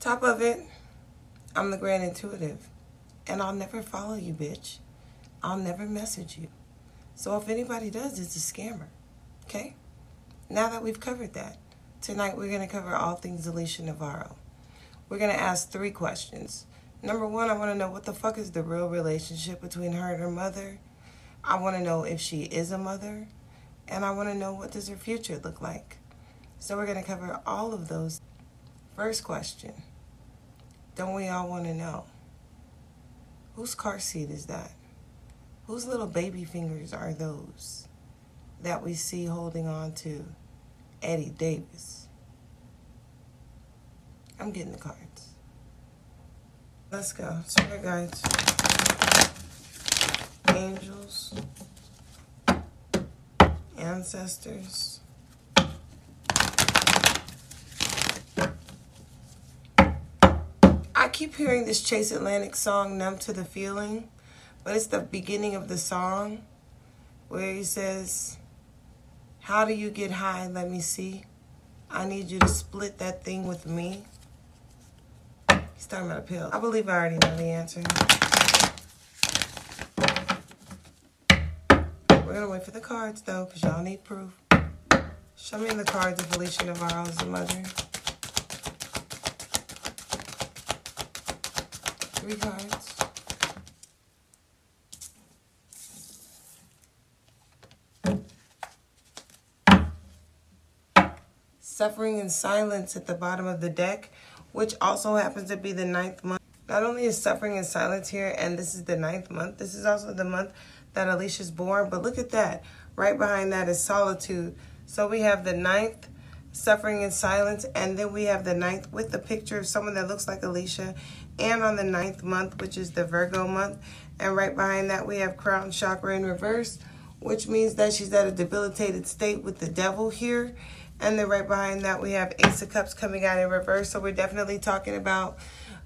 Top of it, I'm the grand intuitive. And I'll never follow you, bitch. I'll never message you. So if anybody does, it's a scammer. Okay? Now that we've covered that, tonight we're going to cover all things Alicia Navarro. We're going to ask three questions. Number one, I want to know what the fuck is the real relationship between her and her mother? I want to know if she is a mother. And I want to know what does her future look like? So we're going to cover all of those. First question. Don't we all want to know? Whose car seat is that? Whose little baby fingers are those that we see holding on to Eddie Davis? I'm getting the cards. Let's go. Spirit guides. Angels. Ancestors. I keep hearing this Chase Atlantic song, Numb to the Feeling. But it's the beginning of the song where he says, How do you get high? Let me see. I need you to split that thing with me. He's talking about a pill. I believe I already know the answer. We're going to wait for the cards, though, because y'all need proof. Show me the cards of Alicia Navarro as the mother. Three cards. Suffering in Silence at the bottom of the deck, which also happens to be the ninth month. Not only is Suffering in Silence here, and this is the ninth month, this is also the month that Alicia's born. But look at that. Right behind that is Solitude. So we have the ninth, Suffering in Silence, and then we have the ninth with the picture of someone that looks like Alicia, and on the ninth month, which is the Virgo month. And right behind that, we have Crown Chakra in reverse, which means that she's at a debilitated state with the devil here. And then right behind that, we have Ace of Cups coming out in reverse. So we're definitely talking about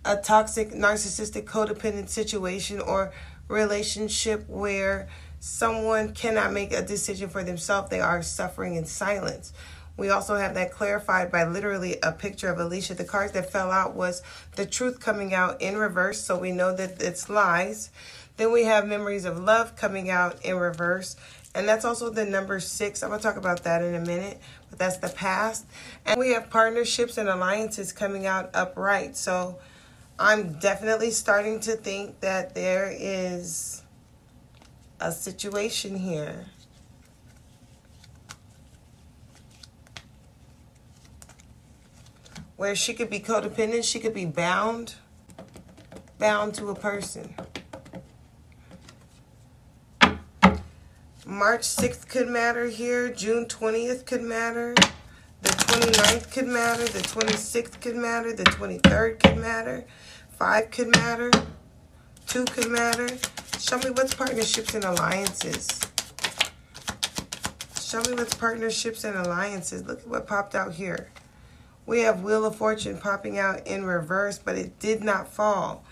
a toxic, narcissistic, codependent situation or relationship where someone cannot make a decision for themselves. They are suffering in silence. We also have that clarified by literally a picture of Alicia. The cards that fell out was the truth coming out in reverse, so we know that it's lies. Then we have memories of love coming out in reverse. And that's also the number six. I'm going to talk about that in a minute, but that's the past. And we have partnerships and alliances coming out upright. So I'm definitely starting to think that there is a situation here. Where she could be codependent, she could be bound, bound to a person. March 6th could matter here. June 20th could matter. The 29th could matter. The 26th could matter. The 23rd could matter. 5 could matter. 2 could matter. Show me what's partnerships and alliances. Show me what's partnerships and alliances. Look at what popped out here. We have Wheel of Fortune popping out in reverse, but it did not fall.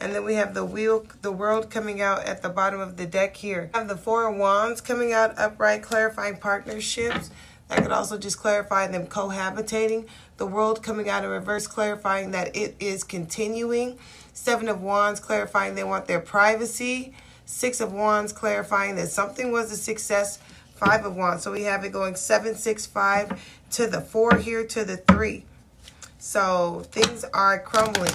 And then we have the wheel, the world coming out at the bottom of the deck here. We have the four of wands coming out upright, clarifying partnerships. That could also just clarify them cohabitating. The world coming out in reverse, clarifying that it is continuing. Seven of wands, clarifying they want their privacy. Six of wands, clarifying that something was a success. Five of wands. So we have it going seven, six, five to the four here to the three. So things are crumbling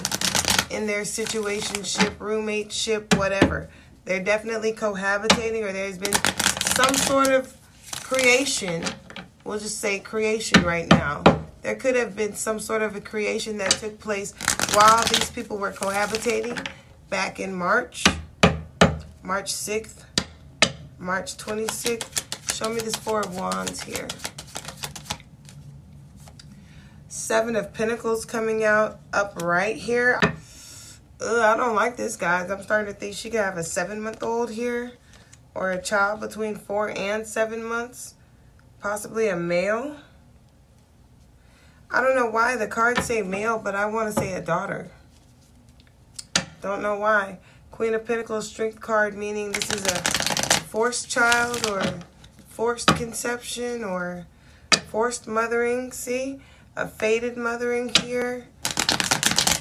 in their situationship, roommateship, whatever. They're definitely cohabitating or there's been some sort of creation. We'll just say creation right now. There could have been some sort of a creation that took place while these people were cohabitating back in March. March 6th, March 26th. Show me this Four of Wands here. Seven of Pentacles coming out up right here. Ugh, I don't like this, guys. I'm starting to think she could have a seven-month-old here or a child between four and seven months, possibly a male. I don't know why the cards say male, but I want to say a daughter. Don't know why. Queen of Pentacles strength card, meaning this is a forced child or forced conception or forced mothering. See? A faded mother in here.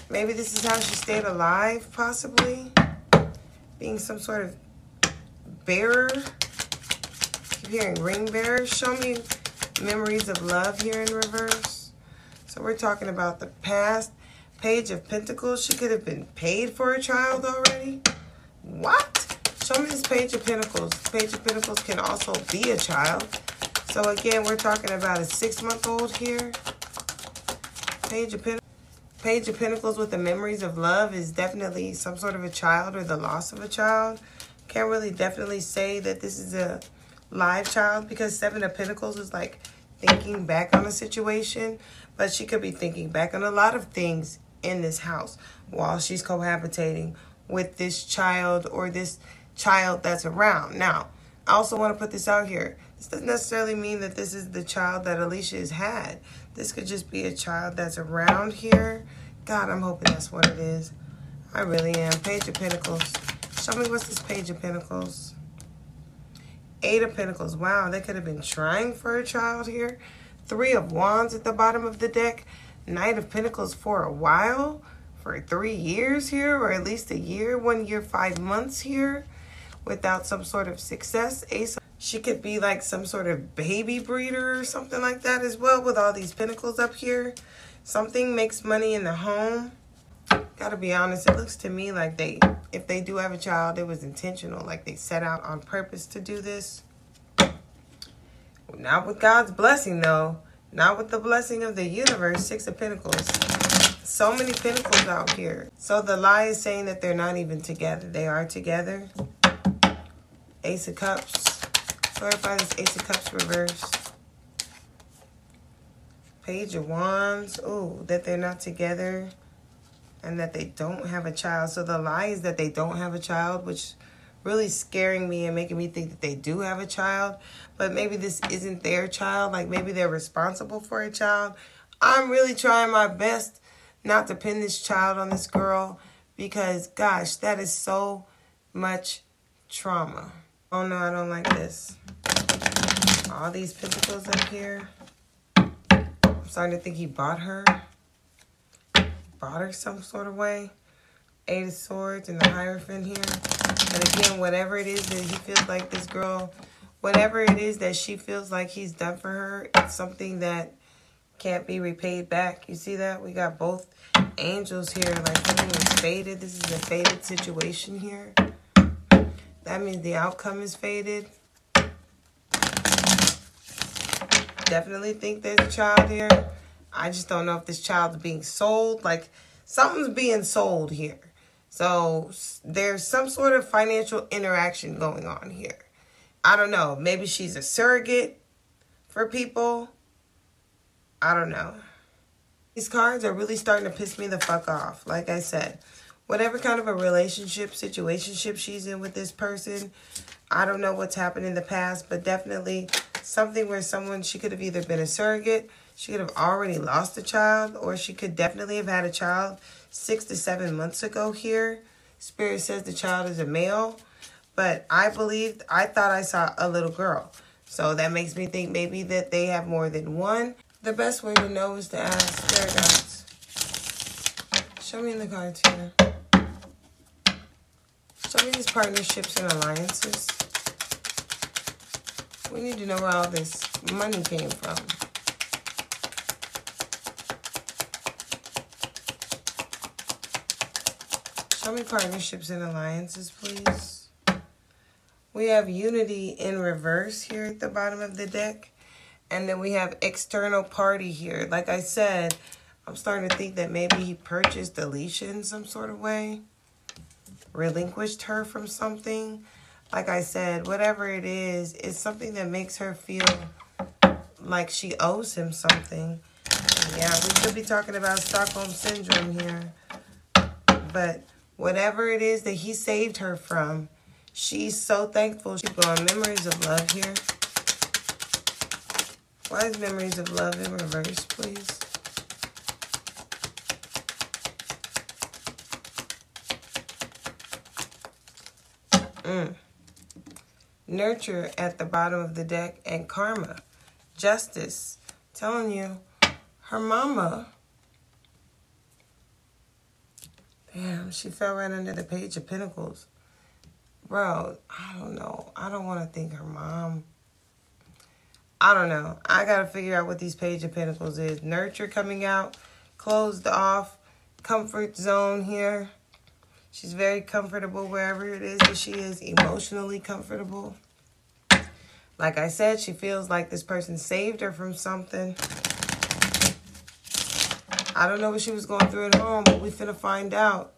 Maybe this is how she stayed alive, possibly. Being some sort of bearer. Keep hearing ring bearer. Show me memories of love here in reverse. So we're talking about the past. Page of Pentacles. She could have been paid for a child already. What? Show me this Page of Pentacles. Page of Pentacles can also be a child. So again, we're talking about a six-month-old here. Page of Pentacles. Page of Pentacles with the memories of love is definitely some sort of a child or the loss of a child. Can't really definitely say that this is a live child because Seven of Pentacles is like thinking back on a situation. But she could be thinking back on a lot of things in this house while she's cohabitating with this child or this child that's around. Now, I also want to put this out here. This doesn't necessarily mean that this is the child that Alicia has had. This could just be a child that's around here. God, I'm hoping that's what it is. I really am. Page of Pentacles. Show me what's this Page of Pentacles. Eight of Pentacles. Wow, they could have been trying for a child here. Three of Wands at the bottom of the deck. Knight of Pentacles for a while. For three years here, or at least a year, one year, five months here. Without some sort of success. Ace she could be like some sort of baby breeder or something like that as well with all these pentacles up here. Something makes money in the home. Gotta be honest, it looks to me like they, if they do have a child, it was intentional. Like they set out on purpose to do this. Not with God's blessing though. Not with the blessing of the universe. Six of Pentacles. So many pentacles out here. So the lie is saying that they're not even together. They are together. Ace of Cups. Clarify this Ace of Cups reversed. Page of Wands. Oh, that they're not together and that they don't have a child. So the lie is that they don't have a child, which really scaring me and making me think that they do have a child. But maybe this isn't their child. Like maybe they're responsible for a child. I'm really trying my best not to pin this child on this girl because, gosh, that is so much trauma. Oh no, I don't like this. All these pentacles up here. I'm starting to think he bought her. Bought her some sort of way. Eight of Swords and the Hierophant here. And again, whatever it is that he feels like this girl, whatever it is that she feels like he's done for her, it's something that can't be repaid back. You see that? We got both angels here. Like something was faded. This is a faded situation here. That means the outcome is faded. Definitely think there's a child here. I just don't know if this child's being sold. Like, something's being sold here. So, there's some sort of financial interaction going on here. I don't know. Maybe she's a surrogate for people. I don't know. These cards are really starting to piss me the fuck off. Like I said, whatever kind of a relationship, situationship she's in with this person, I don't know what's happened in the past, but definitely something where someone, she could have either been a surrogate, she could have already lost a child, or she could definitely have had a child six to seven months ago here. Spirit says the child is a male, but I believed, I thought I saw a little girl. So that makes me think maybe that they have more than one. The best way to know is to ask spirit guides. Show me in the cards here. Show me these partnerships and alliances. We need to know where all this money came from. Show me partnerships and alliances, please. We have unity in reverse here at the bottom of the deck. And then we have external party here. Like I said, I'm starting to think that maybe he purchased Alicia in some sort of way relinquished her from something. Like I said, whatever it is, it's something that makes her feel like she owes him something. Yeah, we could be talking about Stockholm Syndrome here. But whatever it is that he saved her from, she's so thankful. She's going memories of love here. Why is memories of love in reverse, please? Mm. Nurture at the bottom of the deck and karma. Justice. Telling you, her mama Damn, she fell right under the page of pentacles. Bro, I don't know. I don't want to think her mom. I don't know. I got to figure out what these page of pentacles is. Nurture coming out. Closed off. Comfort zone here. She's very comfortable wherever it is that she is. Emotionally comfortable. Like I said, she feels like this person saved her from something. I don't know what she was going through at home, but we finna find out.